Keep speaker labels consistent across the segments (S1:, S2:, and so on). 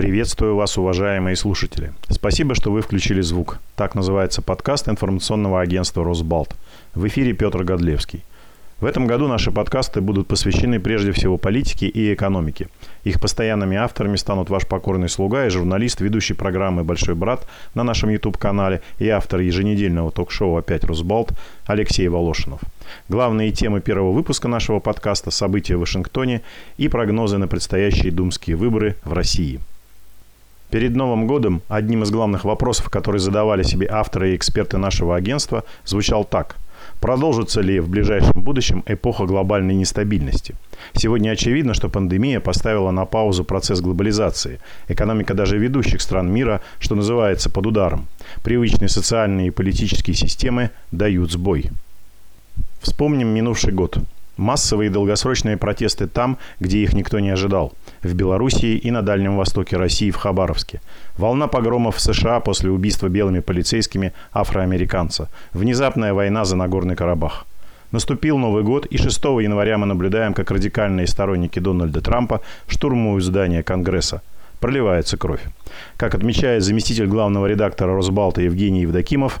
S1: Приветствую вас, уважаемые слушатели. Спасибо, что вы включили звук. Так называется подкаст информационного агентства «Росбалт». В эфире Петр Годлевский. В этом году наши подкасты будут посвящены прежде всего политике и экономике. Их постоянными авторами станут ваш покорный слуга и журналист, ведущий программы «Большой брат» на нашем YouTube-канале и автор еженедельного ток-шоу «Опять Росбалт» Алексей Волошинов. Главные темы первого выпуска нашего подкаста – события в Вашингтоне и прогнозы на предстоящие думские выборы в России – Перед Новым годом одним из главных вопросов, которые задавали себе авторы и эксперты нашего агентства, звучал так. Продолжится ли в ближайшем будущем эпоха глобальной нестабильности? Сегодня очевидно, что пандемия поставила на паузу процесс глобализации. Экономика даже ведущих стран мира, что называется, под ударом. Привычные социальные и политические системы дают сбой. Вспомним минувший год. Массовые долгосрочные протесты там, где их никто не ожидал. В Белоруссии и на Дальнем Востоке России в Хабаровске. Волна погромов в США после убийства белыми полицейскими афроамериканца. Внезапная война за Нагорный Карабах. Наступил Новый год, и 6 января мы наблюдаем, как радикальные сторонники Дональда Трампа штурмуют здание Конгресса. Проливается кровь. Как отмечает заместитель главного редактора Росбалта Евгений Евдокимов,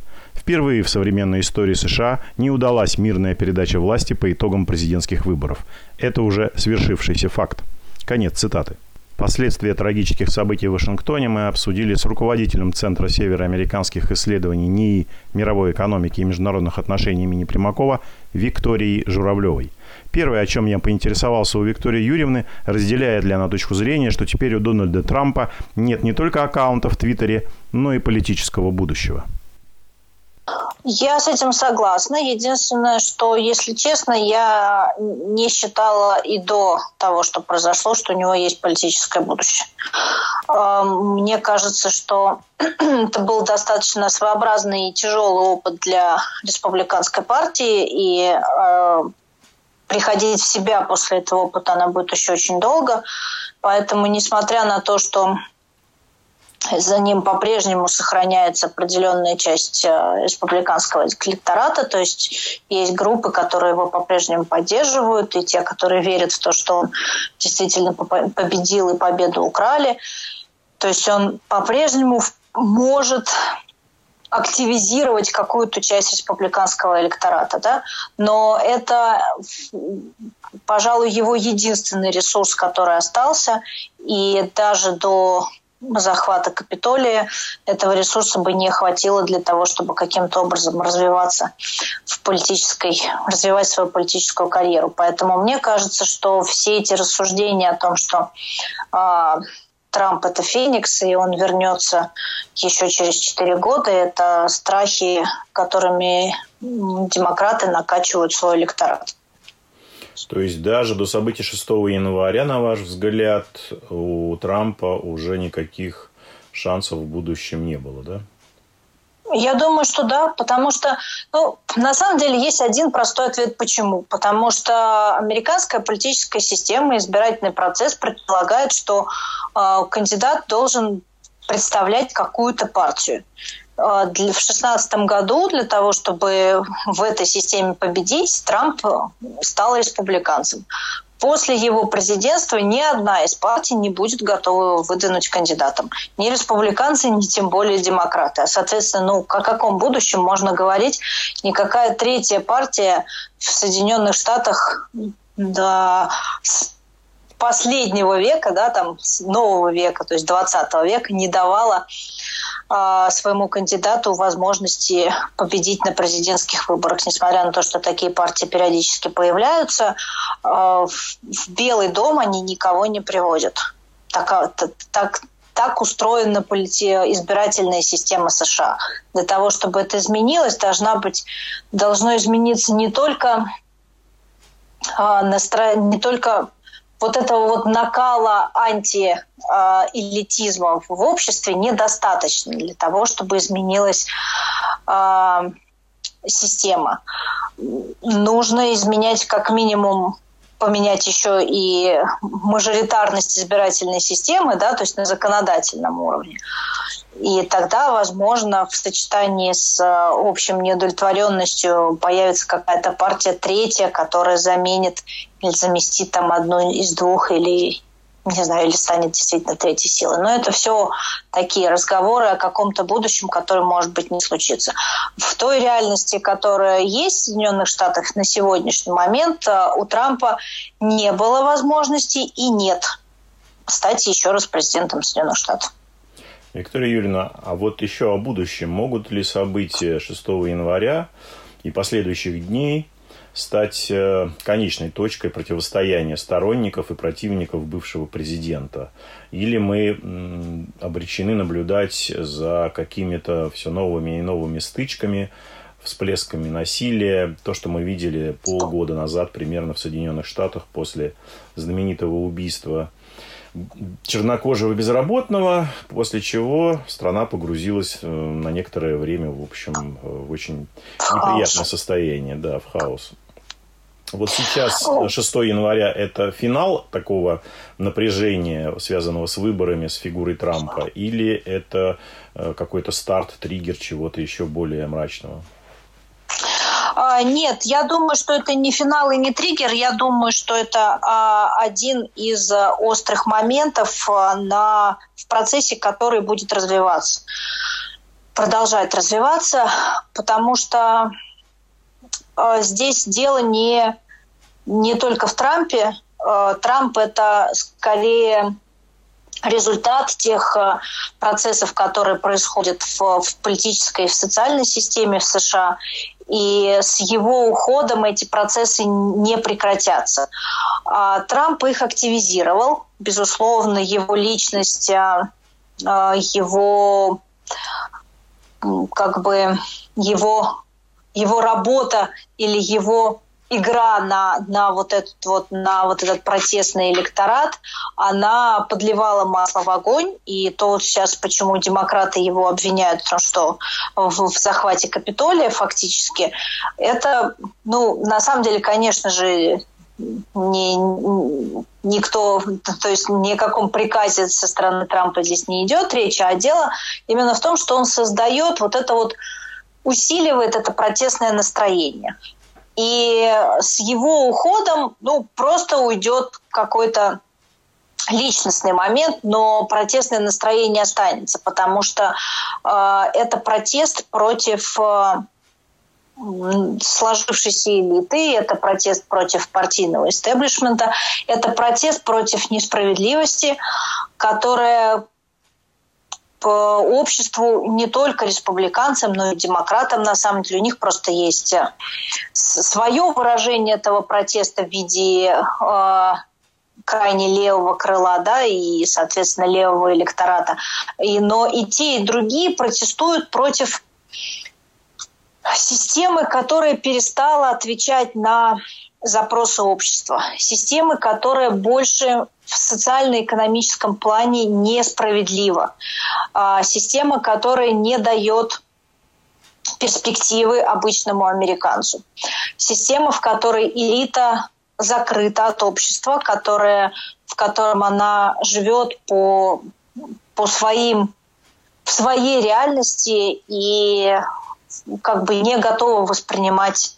S1: Впервые в современной истории США не удалась мирная передача власти по итогам президентских выборов. Это уже свершившийся факт. Конец цитаты. Последствия трагических событий в Вашингтоне мы обсудили с руководителем Центра североамериканских исследований НИИ мировой экономики и международных отношений имени Примакова Викторией Журавлевой. Первое, о чем я поинтересовался у Виктории Юрьевны, разделяет ли она точку зрения, что теперь у Дональда Трампа нет не только аккаунта в Твиттере, но и политического будущего.
S2: Я с этим согласна. Единственное, что, если честно, я не считала и до того, что произошло, что у него есть политическое будущее. Эм, мне кажется, что это был достаточно своеобразный и тяжелый опыт для республиканской партии, и э, приходить в себя после этого опыта она будет еще очень долго. Поэтому, несмотря на то, что за ним по-прежнему сохраняется определенная часть э, республиканского электората, то есть есть группы, которые его по-прежнему поддерживают, и те, которые верят в то, что он действительно победил и победу украли. То есть он по-прежнему может активизировать какую-то часть республиканского электората, да, но это, пожалуй, его единственный ресурс, который остался, и даже до захвата Капитолия этого ресурса бы не хватило для того, чтобы каким-то образом развиваться в политической, развивать свою политическую карьеру. Поэтому мне кажется, что все эти рассуждения о том, что э, Трамп это Феникс, и он вернется еще через 4 года, это страхи, которыми демократы накачивают свой электорат.
S1: То есть даже до событий 6 января, на ваш взгляд, у Трампа уже никаких шансов в будущем не было, да?
S2: Я думаю, что да, потому что, ну, на самом деле есть один простой ответ почему. Потому что американская политическая система, избирательный процесс предполагает, что э, кандидат должен представлять какую-то партию. А, в 2016 году для того, чтобы в этой системе победить, Трамп стал республиканцем. После его президентства ни одна из партий не будет готова выдвинуть кандидатом. Ни республиканцы, ни тем более демократы. А, соответственно, ну, о каком будущем можно говорить? Никакая третья партия в Соединенных Штатах до последнего века, да, там, нового века, то есть 20 века, не давала своему кандидату возможности победить на президентских выборах, несмотря на то, что такие партии периодически появляются. А, в Белый дом они никого не приводят. Так, так, так устроена избирательная система США. Для того, чтобы это изменилось, должна быть, должно измениться не только а, настро... не только вот этого вот накала антиэлитизма в обществе недостаточно для того, чтобы изменилась э, система. Нужно изменять как минимум поменять еще и мажоритарность избирательной системы, да, то есть на законодательном уровне. И тогда, возможно, в сочетании с э, общим неудовлетворенностью появится какая-то партия третья, которая заменит или заместит там одну из двух или не знаю, или станет действительно третьей силой. Но это все такие разговоры о каком-то будущем, который, может быть, не случится. В той реальности, которая есть в Соединенных Штатах на сегодняшний момент, э, у Трампа не было возможности и нет стать еще раз президентом Соединенных Штатов.
S1: Виктория Юрьевна, а вот еще о будущем. Могут ли события 6 января и последующих дней стать э, конечной точкой противостояния сторонников и противников бывшего президента? Или мы обречены наблюдать за какими-то все новыми и новыми стычками, всплесками насилия, то, что мы видели полгода назад примерно в Соединенных Штатах после знаменитого убийства чернокожего безработного, после чего страна погрузилась э, на некоторое время, в общем, э, в очень неприятное состояние, да, в хаос. Вот сейчас, 6 января, это финал такого напряжения, связанного с выборами, с фигурой Трампа, или это э, какой-то старт, триггер чего-то еще более мрачного?
S2: А, нет, я думаю, что это не финал и не триггер. Я думаю, что это а, один из а, острых моментов на, в процессе, который будет развиваться. Продолжать развиваться, потому что здесь дело не, не только в Трампе. Трамп это скорее результат тех процессов, которые происходят в, в политической и в социальной системе в США. И с его уходом эти процессы не прекратятся. А Трамп их активизировал. Безусловно, его личность, а, а, его как бы его, его работа или его игра на, на, вот этот вот, на вот этот протестный электорат, она подливала масло в огонь. И то вот сейчас, почему демократы его обвиняют в том, что в, в захвате Капитолия фактически, это, ну, на самом деле, конечно же, не, никто, то есть ни о каком приказе со стороны Трампа здесь не идет речь, а дело именно в том, что он создает вот это вот, усиливает это протестное настроение. И с его уходом ну, просто уйдет какой-то личностный момент, но протестное настроение останется, потому что э, это протест против э, сложившейся элиты, это протест против партийного истеблишмента, это протест против несправедливости, которая обществу не только республиканцам, но и демократам, на самом деле, у них просто есть э, свое выражение этого протеста в виде э, крайне левого крыла, да, и, соответственно, левого электората. И, но и те, и другие протестуют против системы, которая перестала отвечать на запросы общества. Системы, которая больше в социально-экономическом плане несправедлива. Система, которая не дает перспективы обычному американцу. Система, в которой элита закрыта от общества, которая, в котором она живет по, по своим, в своей реальности и как бы не готова воспринимать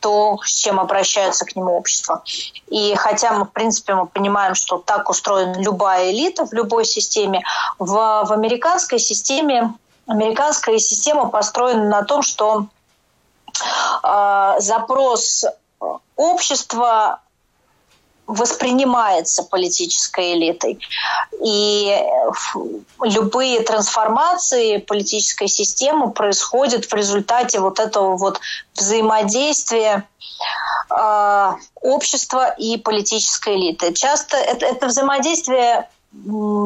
S2: то, с чем обращаются к нему общество. И хотя мы, в принципе, мы понимаем, что так устроена любая элита в любой системе, в, в американской системе, американская система построена на том, что э, запрос общества воспринимается политической элитой. И любые трансформации политической системы происходят в результате вот этого вот взаимодействия э, общества и политической элиты. Часто это, это взаимодействие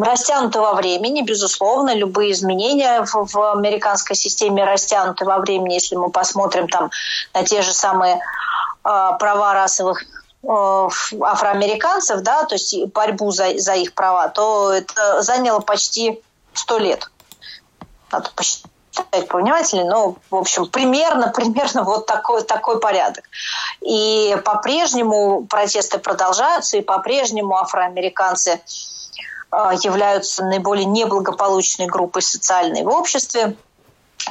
S2: растянуто во времени, безусловно, любые изменения в, в американской системе растянуты во времени. Если мы посмотрим там на те же самые э, права расовых Э, афроамериканцев, да, то есть борьбу за, за их права, то это заняло почти сто лет. Надо посчитать повнимательнее, но, в общем, примерно, примерно вот такой, такой порядок. И по-прежнему протесты продолжаются, и по-прежнему афроамериканцы э, являются наиболее неблагополучной группой социальной в обществе.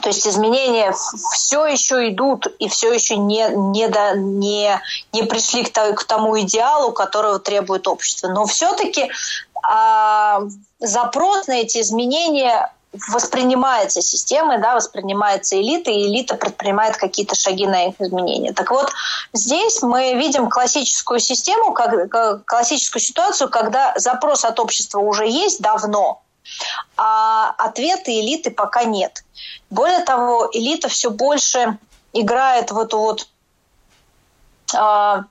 S2: То есть изменения все еще идут и все еще не, не, до, не, не пришли к, к тому идеалу, которого требует общество. Но все-таки а запрос на эти изменения воспринимается системой, да, воспринимается элита, и элита предпринимает какие-то шаги на их изменения. Так вот, здесь мы видим классическую систему, как, классическую ситуацию, когда запрос от общества уже есть давно, а ответа элиты пока нет. Более того, элита все больше играет в эту вот э,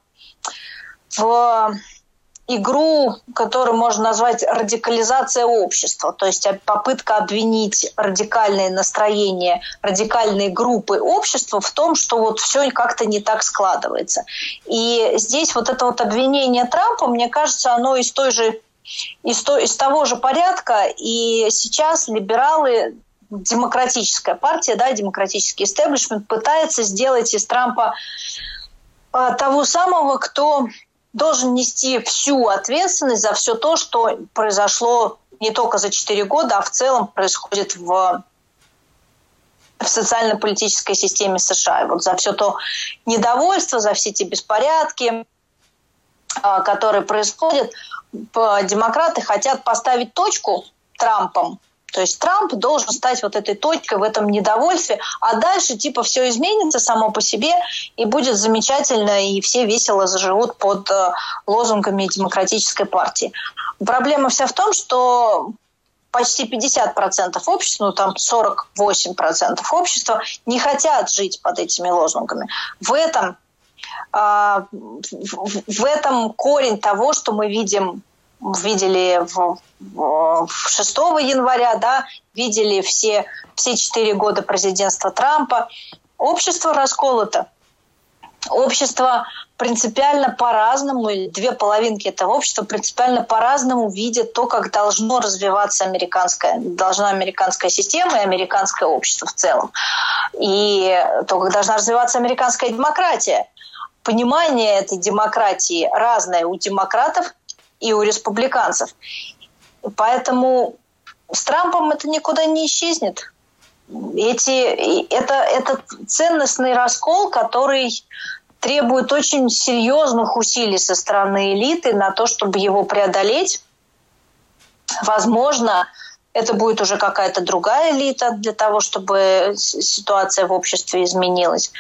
S2: в игру, которую можно назвать радикализация общества, то есть попытка обвинить радикальные настроения, радикальные группы общества в том, что вот все как-то не так складывается. И здесь вот это вот обвинение Трампа, мне кажется, оно из той же из, то, из того же порядка, и сейчас либералы демократическая партия, да, демократический истеблишмент пытается сделать из Трампа а, того самого, кто должен нести всю ответственность за все то, что произошло не только за 4 года, а в целом происходит в в социально-политической системе США. И вот за все то недовольство, за все те беспорядки, а, которые происходят, демократы хотят поставить точку Трампом то есть Трамп должен стать вот этой точкой в этом недовольстве, а дальше типа все изменится само по себе и будет замечательно, и все весело заживут под э, лозунгами демократической партии. Проблема вся в том, что почти 50% общества, ну там 48% общества не хотят жить под этими лозунгами. В этом, в, в этом корень того, что мы видим видели в, в 6 января, да, видели все, все четыре года президентства Трампа. Общество расколото. Общество принципиально по-разному, две половинки этого общества принципиально по-разному видят то, как должно развиваться американская, должна американская система и американское общество в целом. И то, как должна развиваться американская демократия. Понимание этой демократии разное у демократов и у республиканцев. Поэтому с Трампом это никуда не исчезнет. Эти, это, это ценностный раскол, который требует очень серьезных усилий со стороны элиты на то, чтобы его преодолеть. Возможно, это будет уже какая-то другая элита для того, чтобы ситуация в обществе изменилась.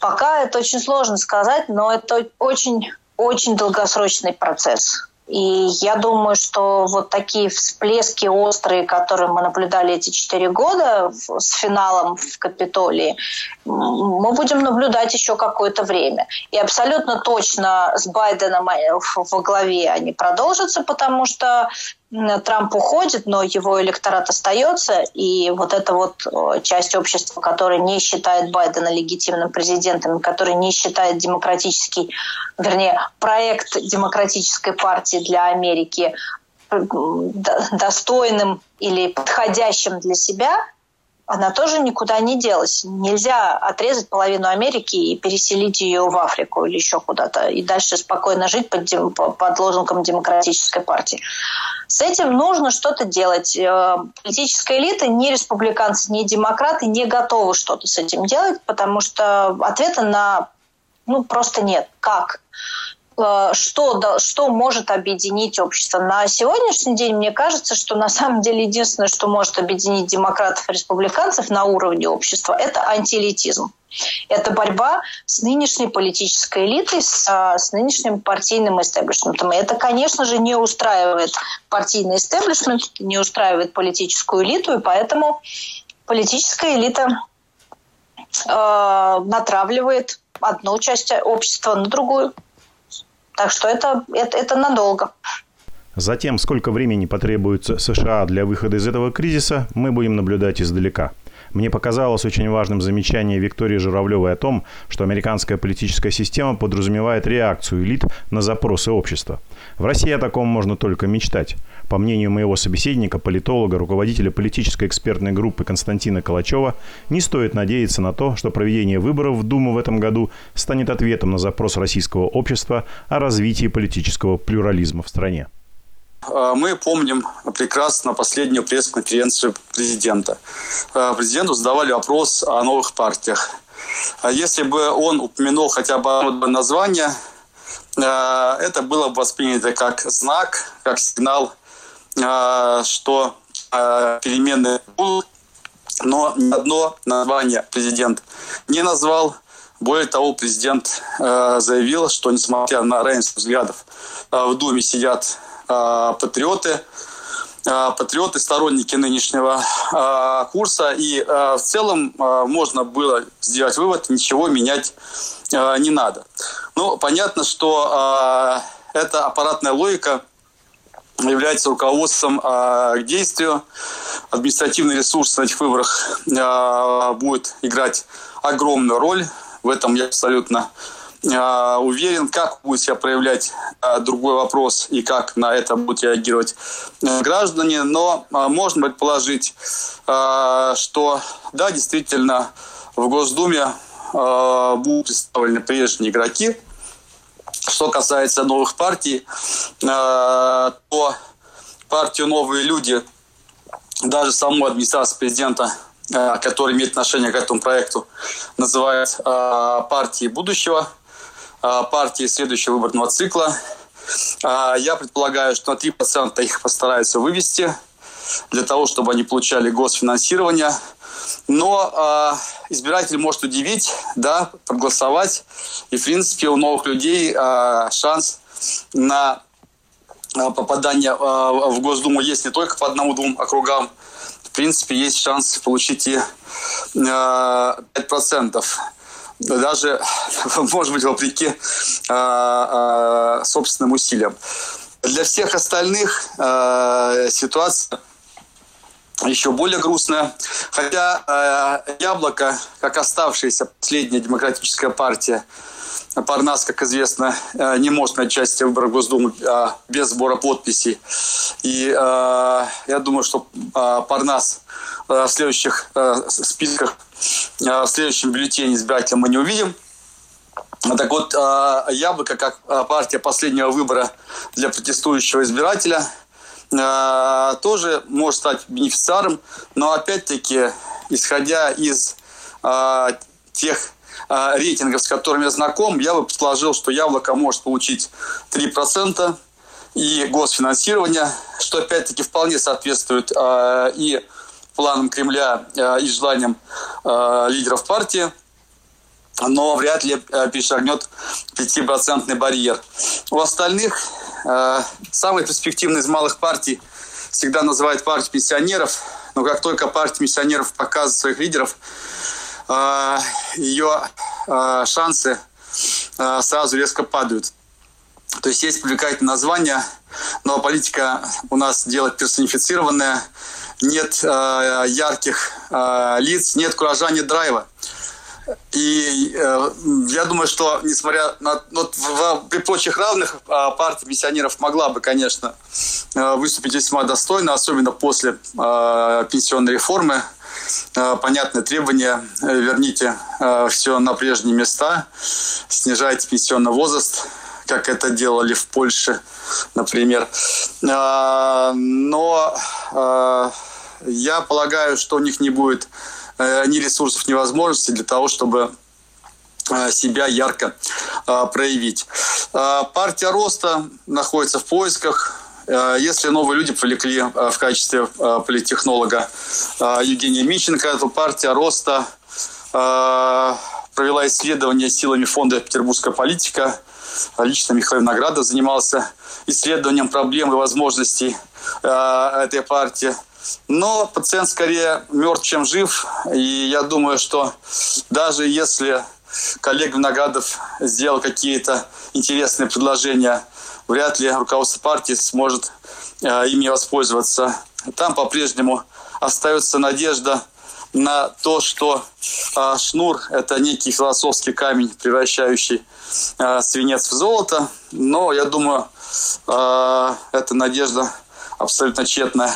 S2: Пока это очень сложно сказать, но это очень очень долгосрочный процесс. И я думаю, что вот такие всплески острые, которые мы наблюдали эти четыре года с финалом в Капитолии, мы будем наблюдать еще какое-то время. И абсолютно точно с Байденом во главе они продолжатся, потому что Трамп уходит, но его электорат остается, и вот эта вот часть общества, которая не считает Байдена легитимным президентом, которая не считает демократический, вернее, проект демократической партии для Америки достойным или подходящим для себя – она тоже никуда не делась. Нельзя отрезать половину Америки и переселить ее в Африку или еще куда-то, и дальше спокойно жить под, под лозунгом демократической партии. С этим нужно что-то делать. Э, политическая элита, ни республиканцы, ни демократы не готовы что-то с этим делать, потому что ответа на ну, просто нет. Как? Э, что, что может объединить общество. На сегодняшний день мне кажется, что на самом деле единственное, что может объединить демократов и республиканцев на уровне общества, это антиэлитизм. Это борьба с нынешней политической элитой, с, э, с нынешним партийным истеблишментом. И это, конечно же, не устраивает партийный истеблишмент, не устраивает политическую элиту, и поэтому политическая элита э, натравливает одну часть общества на другую. Так что это, это, это надолго.
S1: Затем, сколько времени потребуется США для выхода из этого кризиса, мы будем наблюдать издалека. Мне показалось очень важным замечание Виктории Журавлевой о том, что американская политическая система подразумевает реакцию элит на запросы общества. В России о таком можно только мечтать. По мнению моего собеседника, политолога, руководителя политической экспертной группы Константина Калачева, не стоит надеяться на то, что проведение выборов в Думу в этом году станет ответом на запрос российского общества о развитии политического плюрализма в стране.
S3: А, мы помним прекрасно последнюю пресс-конференцию президента. А, президенту задавали вопрос о новых партиях. А если бы он упомянул хотя бы одно название, это было бы воспринято как знак, как сигнал, что перемены будут, но ни одно название президент не назвал. Более того, президент заявил, что несмотря на разницу взглядов, в Думе сидят патриоты, патриоты, сторонники нынешнего курса. И в целом можно было сделать вывод, ничего менять не надо. Ну, понятно, что эта аппаратная логика является руководством к действию. Административный ресурс на этих выборах будет играть огромную роль. В этом я абсолютно уверен, как будет себя проявлять а, другой вопрос и как на это будут реагировать э, граждане. Но а, можно предположить, что да, действительно, в Госдуме будут представлены прежние игроки. Что касается новых партий, то партию «Новые люди» даже саму администрацию президента который имеет отношение к этому проекту, называют партией будущего. А, партии следующего выборного цикла. А, я предполагаю, что на 3% их постараются вывести для того, чтобы они получали госфинансирование. Но э, избиратель может удивить, да, проголосовать. И, в принципе, у новых людей э, шанс на попадание э, в Госдуму есть не только по одному-двум округам. В принципе, есть шанс получить и э, 5% даже, может быть, вопреки а, а, собственным усилиям. Для всех остальных а, ситуация еще более грустная. Хотя Яблоко, как оставшаяся последняя демократическая партия, Парнас, как известно, э, не может принять участие в выборах Госдумы э, без сбора подписей. И э, я думаю, что Парнас в следующих списках в следующем бюллетене избирателя мы не увидим. Так вот, Яблоко, как партия последнего выбора для протестующего избирателя, тоже может стать бенефициаром, но опять-таки, исходя из тех рейтингов, с которыми я знаком, я бы предположил, что Яблоко может получить 3% и госфинансирование, что опять-таки вполне соответствует и планам Кремля э, и желаниям э, лидеров партии, но вряд ли э, перешагнет 5% барьер. У остальных самый перспективный из малых партий всегда называют партию пенсионеров, но как только партия пенсионеров показывает своих лидеров, ее шансы сразу резко падают. То есть есть привлекательное название, но политика у нас дело персонифицированная, нет э, ярких э, лиц, нет куража, нет драйва. И э, я думаю, что несмотря на вот, в, при прочих равных э, партия миссионеров могла бы, конечно, э, выступить весьма достойно, особенно после э, пенсионной реформы. Э, понятное требование: э, верните э, все на прежние места, снижайте пенсионный возраст, как это делали в Польше, например. А, но а, я полагаю, что у них не будет э, ни ресурсов, ни возможностей для того, чтобы э, себя ярко а, проявить. Партия роста находится в поисках. Если новые люди привлекли в качестве политтехнолога Евгения Миченко, то партия роста провела исследование силами фонда «Петербургская политика», лично Михаил Наградов занимался исследованием проблем и возможностей э, этой партии. Но пациент скорее мертв, чем жив. И я думаю, что даже если коллега Виноградов сделал какие-то интересные предложения, вряд ли руководство партии сможет э, ими воспользоваться. Там по-прежнему остается надежда на то, что э, шнур – это некий философский камень, превращающий э, свинец в золото. Но я думаю, э, эта надежда абсолютно тщетная.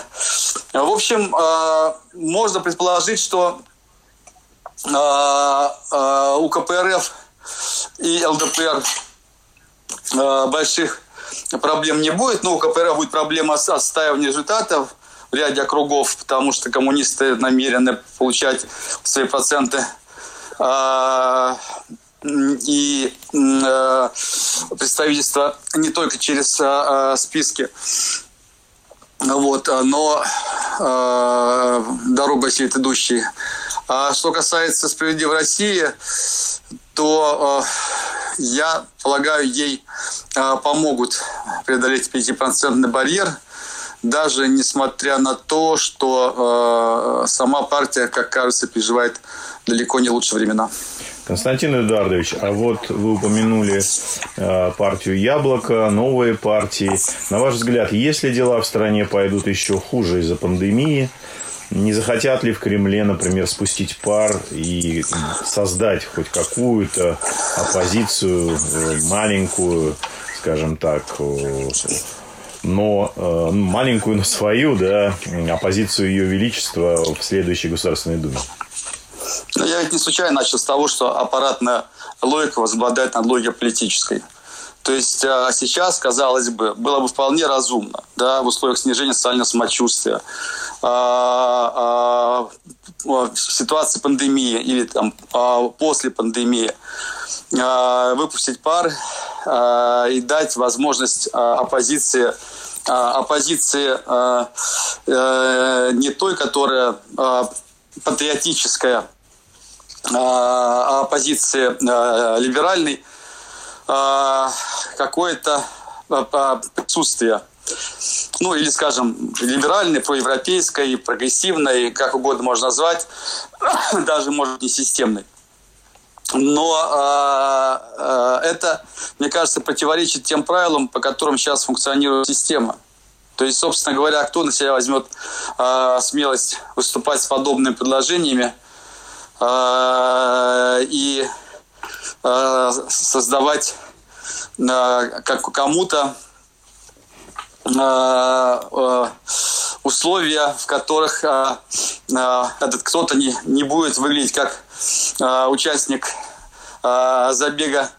S3: В общем, э, можно предположить, что э, э, у КПРФ и ЛДПР больших проблем не будет, но у КПРФ будет проблема с отстаиванием результатов – в ряде округов, потому что коммунисты намерены получать свои проценты. И представительство не только через списки, вот, но дорога сидит идущий. А что касается «Справедливой России», то я полагаю, ей помогут преодолеть 5% барьер – даже несмотря на то, что э, сама партия, как кажется, переживает далеко не лучшие времена.
S1: Константин Эдуардович, а вот вы упомянули э, партию «Яблоко», новые партии. На ваш взгляд, если дела в стране пойдут еще хуже из-за пандемии, не захотят ли в Кремле, например, спустить пар и создать хоть какую-то оппозицию э, маленькую, скажем так, но э, маленькую, но свою, да, оппозицию Ее Величества в следующей Государственной Думе?
S3: Я ведь не случайно начал с того, что аппаратная логика возобладает над логикой политической. То есть а сейчас, казалось бы, было бы вполне разумно да, в условиях снижения социального самочувствия, а, а, в ситуации пандемии или там, а, после пандемии а, выпустить пар а, и дать возможность а, оппозиции оппозиции э, не той, которая патриотическая, а оппозиции либеральной, какое-то присутствие ну или, скажем, либеральной, проевропейской, прогрессивной, как угодно можно назвать, даже, может, не системной. Но э, э, это, мне кажется, противоречит тем правилам, по которым сейчас функционирует система. То есть, собственно говоря, кто на себя возьмет э, смелость выступать с подобными предложениями и э, создавать э, как кому-то условия, в которых этот кто-то не, не будет выглядеть как участник забега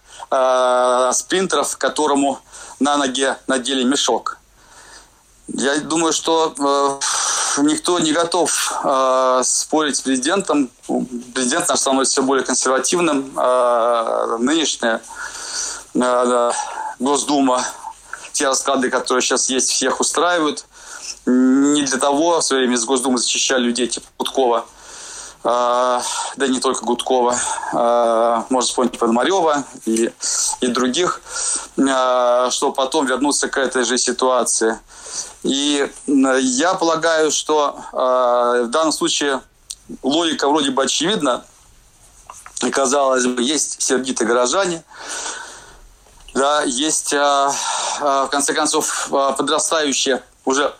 S3: спринтеров, которому на ноге надели мешок. Я думаю, что э, никто не готов э, спорить с президентом. Президент наш становится все более консервативным. Э, нынешняя э, Госдума, те расклады, которые сейчас есть, всех устраивают. Не для того в свое время из Госдумы защищали людей типа Гудкова – а, да не только Гудкова, а, можно вспомнить Пономарева и, и других, а, чтобы потом вернуться к этой же ситуации. И я полагаю, что в данном случае логика вроде бы очевидна, и казалось бы, есть сердитые горожане, да, есть, в конце концов, подрастающие уже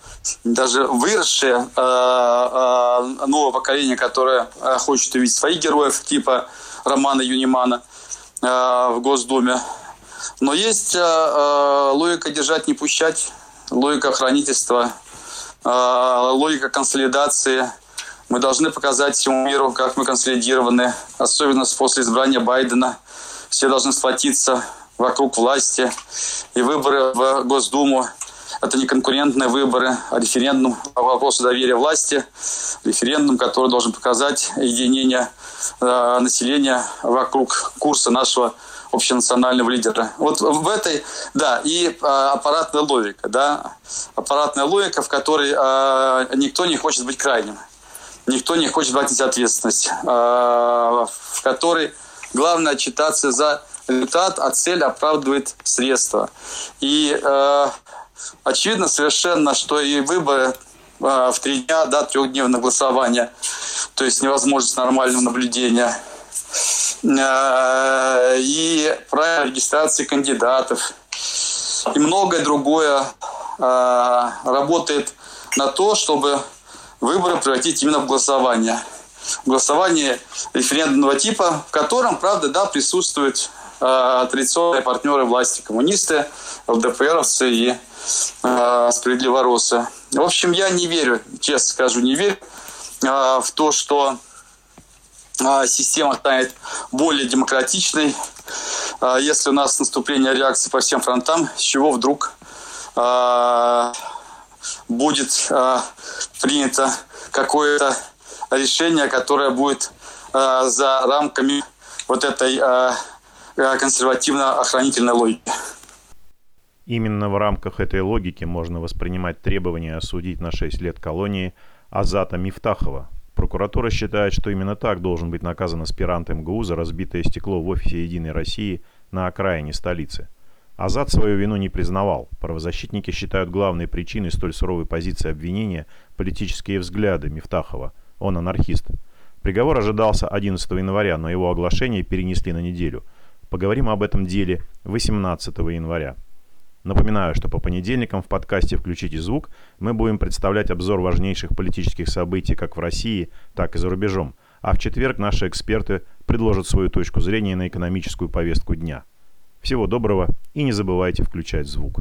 S3: даже выросшее э, э, новое поколение, которое э, хочет увидеть своих героев, типа Романа Юнимана в Госдуме. Но есть логика держать, не пущать, логика хранительства, логика консолидации. Мы должны показать всему миру, как мы консолидированы, особенно после избрания Байдена. Все должны схватиться вокруг власти. И выборы в Госдуму это не конкурентные выборы, а референдум по вопросу доверия власти. Референдум, который должен показать единение э, населения вокруг курса нашего общенационального лидера. Вот в этой, да, и э, аппаратная логика, да, аппаратная логика, в которой э, никто не хочет быть крайним, никто не хочет брать ответственность, э, в которой главное отчитаться за результат, а цель оправдывает средства. И э, очевидно совершенно, что и выборы а, в три дня, да, трехдневное голосование, то есть невозможность нормального наблюдения, а, и правила регистрации кандидатов, и многое другое а, работает на то, чтобы выборы превратить именно в голосование. Голосование референдумного типа, в котором, правда, да, присутствуют традиционные партнеры власти, коммунисты, ЛДПРовцы и э, справедливоросы. В общем, я не верю, честно скажу, не верю э, в то, что э, система станет более демократичной, э, если у нас наступление реакции по всем фронтам, с чего вдруг будет принято какое-то решение, которое будет за рамками вот этой консервативно-охранительной логики.
S1: Именно в рамках этой логики можно воспринимать требование осудить на 6 лет колонии Азата Мифтахова. Прокуратура считает, что именно так должен быть наказан аспирант МГУ за разбитое стекло в офисе «Единой России» на окраине столицы. Азат свою вину не признавал. Правозащитники считают главной причиной столь суровой позиции обвинения политические взгляды Мифтахова. Он анархист. Приговор ожидался 11 января, но его оглашение перенесли на неделю. Поговорим об этом деле 18 января. Напоминаю, что по понедельникам в подкасте «Включите звук» мы будем представлять обзор важнейших политических событий как в России, так и за рубежом. А в четверг наши эксперты предложат свою точку зрения на экономическую повестку дня. Всего доброго и не забывайте включать звук.